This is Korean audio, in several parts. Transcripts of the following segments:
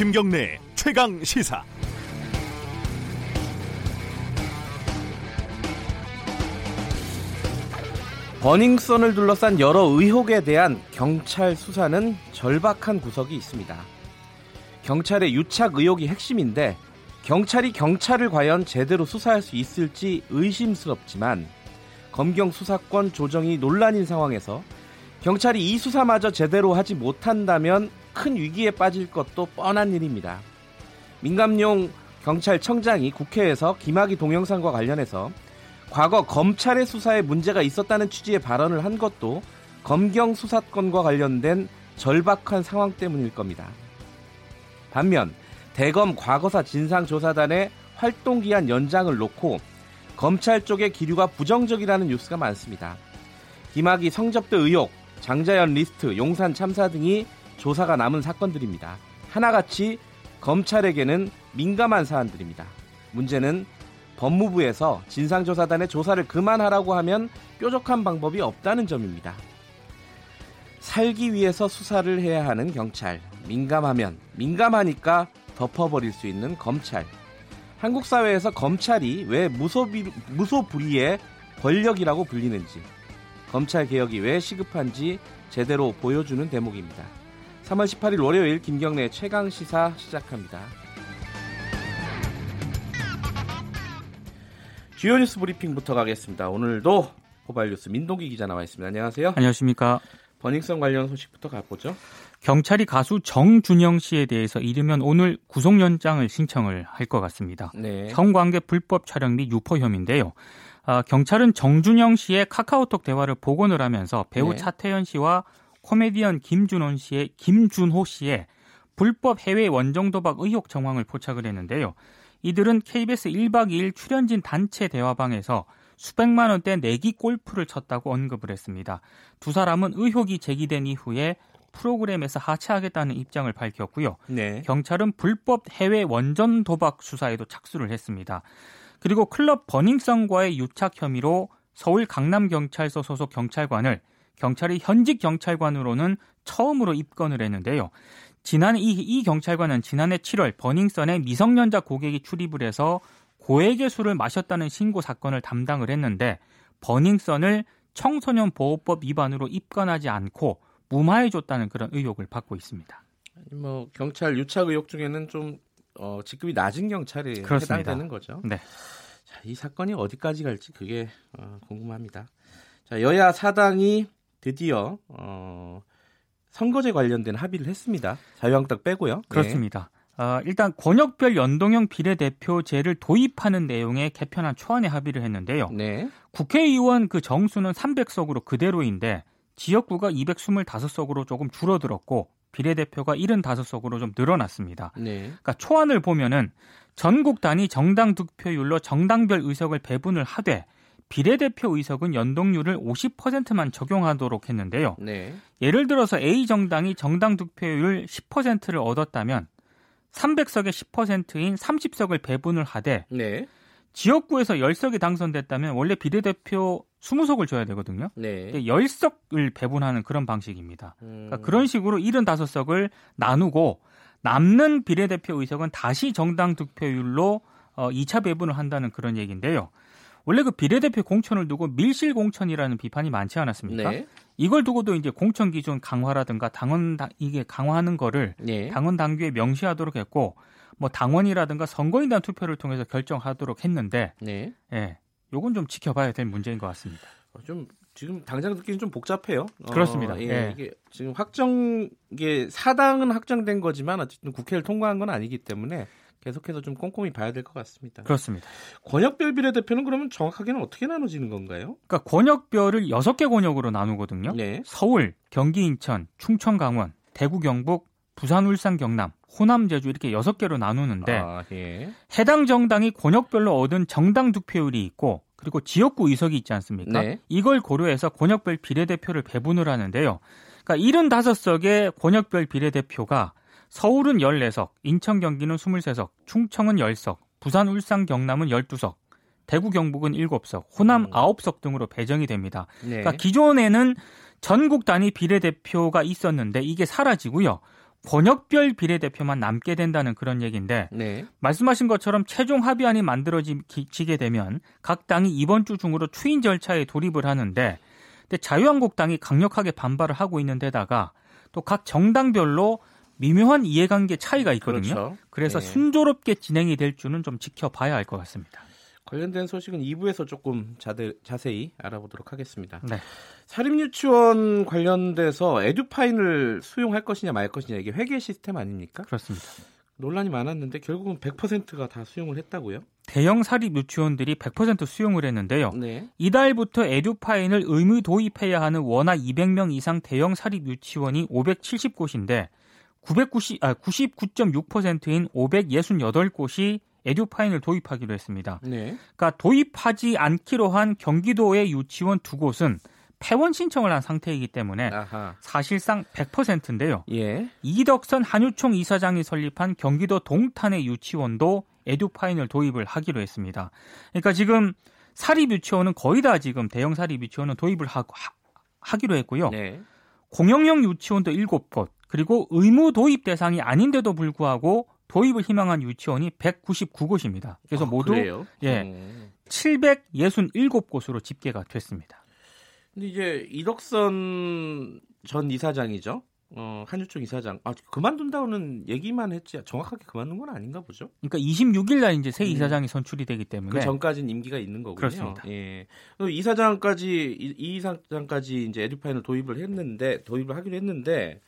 김경래 최강 시사. 버닝썬을 둘러싼 여러 의혹에 대한 경찰 수사는 절박한 구석이 있습니다. 경찰의 유착 의혹이 핵심인데 경찰이 경찰을 과연 제대로 수사할 수 있을지 의심스럽지만 검경 수사권 조정이 논란인 상황에서 경찰이 이 수사마저 제대로 하지 못한다면 큰 위기에 빠질 것도 뻔한 일입니다. 민감용 경찰청장이 국회에서 김학의 동영상과 관련해서 과거 검찰의 수사에 문제가 있었다는 취지의 발언을 한 것도 검경 수사권과 관련된 절박한 상황 때문일 겁니다. 반면 대검 과거사 진상조사단의 활동기한 연장을 놓고 검찰 쪽의 기류가 부정적이라는 뉴스가 많습니다. 김학의 성접대 의혹, 장자연 리스트, 용산 참사 등이 조사가 남은 사건들입니다. 하나같이 검찰에게는 민감한 사안들입니다. 문제는 법무부에서 진상조사단의 조사를 그만하라고 하면 뾰족한 방법이 없다는 점입니다. 살기 위해서 수사를 해야 하는 경찰. 민감하면 민감하니까 덮어버릴 수 있는 검찰. 한국 사회에서 검찰이 왜 무소불위의 권력이라고 불리는지, 검찰 개혁이 왜 시급한지 제대로 보여주는 대목입니다. 3월 18일 월요일 김경래 최강 시사 시작합니다. 주요 뉴스 브리핑부터 가겠습니다. 오늘도 고발 뉴스 민동기 기자 나와 있습니다. 안녕하세요. 안녕하십니까. 버닝썬 관련 소식부터 가보죠. 경찰이 가수 정준영 씨에 대해서 이르면 오늘 구속영장을 신청을 할 것 같습니다. 네. 성관계 불법 촬영 및 유포 혐의인데요. 아, 경찰은 정준영 씨의 카카오톡 대화를 복원을 하면서 배우 네. 차태현 씨와 코미디언 김준호 씨의 김준호 씨의 불법 해외 원정 도박 의혹 정황을 포착을 했는데요. 이들은 KBS 1박 2일 출연진 단체 대화방에서 수백만 원대 내기 골프를 쳤다고 언급을 했습니다. 두 사람은 의혹이 제기된 이후에 프로그램에서 하차하겠다는 입장을 밝혔고요. 네. 경찰은 불법 해외 원전 도박 수사에도 착수를 했습니다. 그리고 클럽 버닝썬과의 유착 혐의로 서울 강남경찰서 소속 경찰관을 경찰이 현직 경찰관으로는 처음으로 입건을 했는데요. 지난 이, 이 경찰관은 지난해 7월 버닝썬에 미성년자 고객이 출입을 해서 고액의 술을 마셨다는 신고 사건을 담당을 했는데 버닝썬을 청소년 보호법 위반으로 입건하지 않고 무마해줬다는 그런 의혹을 받고 있습니다. 뭐 경찰 유착 의혹 중에는 좀 어, 직급이 낮은 경찰이 그렇습니다. 해당되는 거죠. 네. 자, 이 사건이 어디까지 갈지 그게 어, 궁금합니다. 자, 여야 사당이 드디어 어, 선거제 관련된 합의를 했습니다. 자유한국당 빼고요. 네. 그렇습니다. 네. 어, 일단 권역별 연동형 비례대표제를 도입하는 내용의 개편안 초안에 합의를 했는데요. 네. 국회의원 그 정수는 300석으로 그대로인데 지역구가 225석으로 조금 줄어들었고 비례대표가 75석으로 좀 늘어났습니다. 네. 그러니까 초안을 보면은 전국 단위 정당 득표율로 정당별 의석을 배분을 하되 비례대표 의석은 연동률을 50%만 적용하도록 했는데요. 네. 예를 들어서 A 정당이 정당 득표율 10%를 얻었다면 300석의 10%인 30석을 배분을 하되 네. 지역구에서 10석이 당선됐다면 원래 비례대표 20석을 줘야 되거든요. 네. 10석을 배분하는 그런 방식입니다. 음. 그러니까 그런 식으로 75석을 나누고 남는 비례대표 의석은 다시 정당 득표율로 2차 어, 배분을 한다는 그런 얘기인데요. 원래 그 비례대표 공천을 두고 밀실 공천이라는 비판이 많지 않았습니까? 네. 이걸 두고도 이제 공천 기준 강화라든가 당원 이게 강화하는 거를 네. 당원 당규에 명시하도록 했고 뭐 당원이라든가 선거인단 투표를 통해서 결정하도록 했는데 네. 예. 요건 좀 지켜봐야 될 문제인 것 같습니다. 어, 좀 지금 당장 듣기는 좀 복잡해요. 어, 그렇습니다. 어, 예, 예. 이게 지금 확정 이게 사당은 확정된 거지만 어쨌든 국회를 통과한 건 아니기 때문에 계속해서 좀 꼼꼼히 봐야 될 것 같습니다. 그렇습니다. 권역별 비례대표는 그러면 정확하게는 어떻게 나눠지는 건가요? 그러니까 권역별을 6개 권역으로 나누거든요. 네. 서울, 경기, 인천, 충청, 강원, 대구, 경북, 부산, 울산, 경남, 호남, 제주 이렇게 6개로 나누는데 아, 예. 해당 정당이 권역별로 얻은 정당 득표율이 있고 그리고 지역구 의석이 있지 않습니까? 네. 이걸 고려해서 권역별 비례대표를 배분을 하는데요. 그러니까 75석의 권역별 비례대표가 서울은 14석, 인천 경기는 23석, 충청은 10석, 부산 울산 경남은 12석, 대구 경북은 7석, 호남 음. 9석 등으로 배정이 됩니다. 네. 그러니까 기존에는 전국 단위 비례대표가 있었는데 이게 사라지고요. 권역별 비례대표만 남게 된다는 그런 얘기인데 네. 말씀하신 것처럼 최종 합의안이 만들어지게 되면 각 당이 이번 주 중으로 추인 절차에 돌입을 하는데 근데 자유한국당이 강력하게 반발을 하고 있는 데다가 또 각 정당별로 미묘한 이해관계 차이가 있거든요. 그렇죠. 그래서 네. 순조롭게 진행이 될 줄은 좀 지켜봐야 할 것 같습니다. 관련된 소식은 2부에서 조금 자대, 자세히 알아보도록 하겠습니다. 네. 사립유치원 관련돼서 에듀파인을 수용할 것이냐 말 것이냐 이게 회계 시스템 아닙니까? 그렇습니다. 논란이 많았는데 결국은 100%가 다 수용을 했다고요? 대형 사립 유치원들이 100% 수용을 했는데요. 네. 이달부터 에듀파인을 의무 도입해야 하는 원화 200명 이상 대형 사립 유치원이 570곳인데 990, 아, 99.6%인 568곳이 에듀파인을 도입하기로 했습니다. 네. 그러니까 도입하지 않기로 한 경기도의 유치원 두 곳은 폐원 신청을 한 상태이기 때문에 아하. 사실상 100%인데요. 예. 이덕선 한유총 이사장이 설립한 경기도 동탄의 유치원도 에듀파인을 도입을 하기로 했습니다. 그러니까 지금 사립 유치원은 거의 다 지금 대형 사립 유치원은 도입을 하고 하, 기로 했고요. 네. 공영형 유치원도 7곳, 그리고 의무 도입 대상이 아닌데도 불구하고 도입을 희망한 유치원이 199곳입니다. 그래서 아, 모두 그래요? 예. 음. 767곳으로 집계가 됐습니다. 근데 이제 이덕선 전 이사장이죠. 어, 한유총 이사장. 아, 그만둔다고는 얘기만 했지 정확하게 그만둔 건 아닌가 보죠. 그러니까 26일 날 이제 새 음. 이사장이 선출이 되기 때문에 그 전까지는 임기가 있는 거군요. 그렇습니다. 예. 이사장까지 이, 이 이사장까지 이제 에듀파인을 도입을 했는데 도입을 하기로 했는데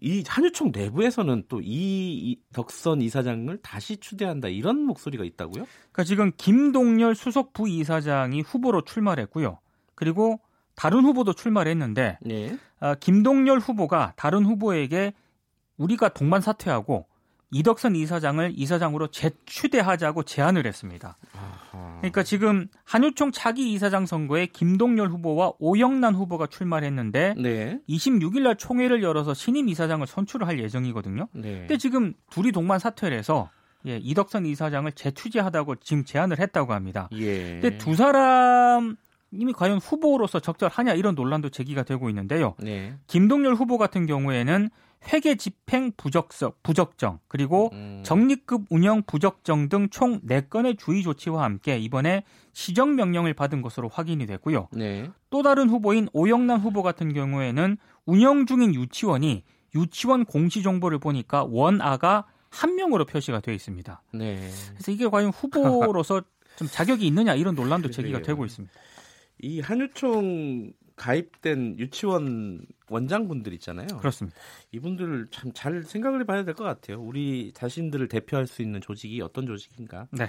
이 한유총 내부에서는 또 이 덕선 이사장을 다시 추대한다 이런 목소리가 있다고요? 그러니까 지금 김동열 수석 부이사장이 후보로 출마했고요. 그리고 다른 후보도 출마했는데 네. 어, 김동열 후보가 다른 후보에게 우리가 동반 사퇴하고 이덕선 이사장을 이사장으로 재추대하자고 제안을 했습니다. 그러니까 지금 한유총 차기 이사장 선거에 김동열 후보와 오영란 후보가 출마를 했는데 네. 26일 날 총회를 열어서 신임 이사장을 선출을 할 예정이거든요. 네. 근데 지금 둘이 동반 사퇴를 해서 예, 이덕선 이사장을 재추지하다고 지금 제안을 했다고 합니다. 예. 근데 두 사람 이미 과연 후보로서 적절하냐 이런 논란도 제기가 되고 있는데요. 네. 김동열 후보 같은 경우에는 회계 집행 부적석, 부적정, 그리고 음. 적립급 운영 부적정 등 총 4건의 주의 조치와 함께 이번에 시정 명령을 받은 것으로 확인이 됐고요. 네. 또 다른 후보인 오영남 후보 같은 경우에는 운영 중인 유치원이 유치원 공시 정보를 보니까 원아가 한 명으로 표시가 되어 있습니다. 네. 그래서 이게 과연 후보로서 좀 자격이 있느냐 이런 논란도 제기가 되고 있습니다. 이 한유총 가입된 유치원 원장분들 있잖아요. 그렇습니다. 이분들 참잘 생각을 해봐야 될 것 같아요. 우리 자신들을 대표할 수 있는 조직이 어떤 조직인가. 네.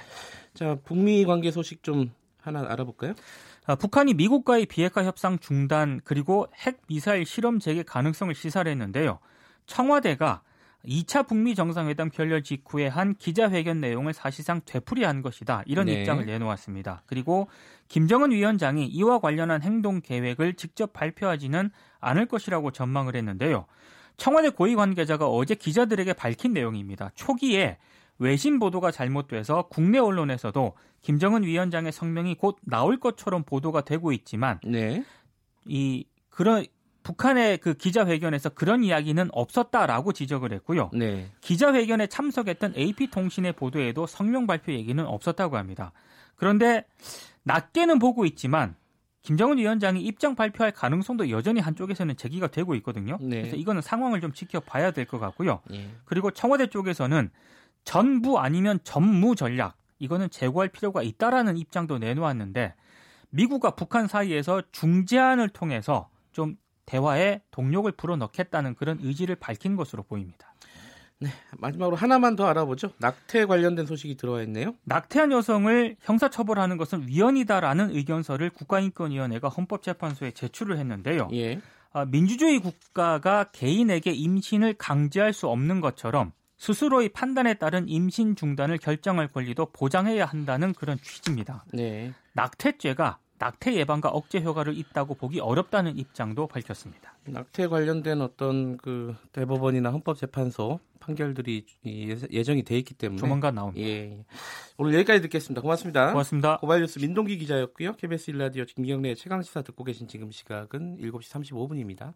자, 북미 관계 소식 좀 하나 알아볼까요? 아, 북한이 미국과의 비핵화 협상 중단 그리고 핵 미사일 실험 재개 가능성을 시사를 했는데요. 청와대가 2차 북미 정상회담 결렬 직후에 한 기자회견 내용을 사실상 되풀이한 것이다. 이런 네. 입장을 내놓았습니다. 그리고 김정은 위원장이 이와 관련한 행동 계획을 직접 발표하지는 않을 것이라고 전망을 했는데요. 청와대 고위 관계자가 어제 기자들에게 밝힌 내용입니다. 초기에 외신 보도가 잘못돼서 국내 언론에서도 김정은 위원장의 성명이 곧 나올 것처럼 보도가 되고 있지만 네. 이 그런 북한의 그 기자회견에서 그런 이야기는 없었다라고 지적을 했고요. 네. 기자회견에 참석했던 AP통신의 보도에도 성명 발표 얘기는 없었다고 합니다. 그런데 낮게는 보고 있지만 김정은 위원장이 입장 발표할 가능성도 여전히 한쪽에서는 제기가 되고 있거든요. 네. 그래서 이거는 상황을 좀 지켜봐야 될 것 같고요. 네. 그리고 청와대 쪽에서는 전부 아니면 전무 전략 이거는 제고할 필요가 있다라는 입장도 내놓았는데 미국과 북한 사이에서 중재안을 통해서 좀 대화에 동력을 불어넣겠다는 그런 의지를 밝힌 것으로 보입니다. 네, 마지막으로 하나만 더 알아보죠. 낙태 관련된 소식이 들어와 있네요. 낙태한 여성을 형사처벌하는 것은 위헌이다라는 의견서를 국가인권위원회가 헌법재판소에 제출을 했는데요. 예. 아, 민주주의 국가가 개인에게 임신을 강제할 수 없는 것처럼 스스로의 판단에 따른 임신 중단을 결정할 권리도 보장해야 한다는 그런 취지입니다. 네. 낙태죄가 낙태 예방과 억제 효과를 있다고 보기 어렵다는 입장도 밝혔습니다. 낙태 관련된 어떤 그 대법원이나 헌법재판소 판결들이 예정이 돼 있기 때문에 조만간 나옵니다. 예. 오늘 여기까지 듣겠습니다. 고맙습니다. 고맙습니다. 고발뉴스 민동기 기자였고요. KBS 일라디오 김경래 최강 시사 듣고 계신 지금 시각은 7시 35분입니다.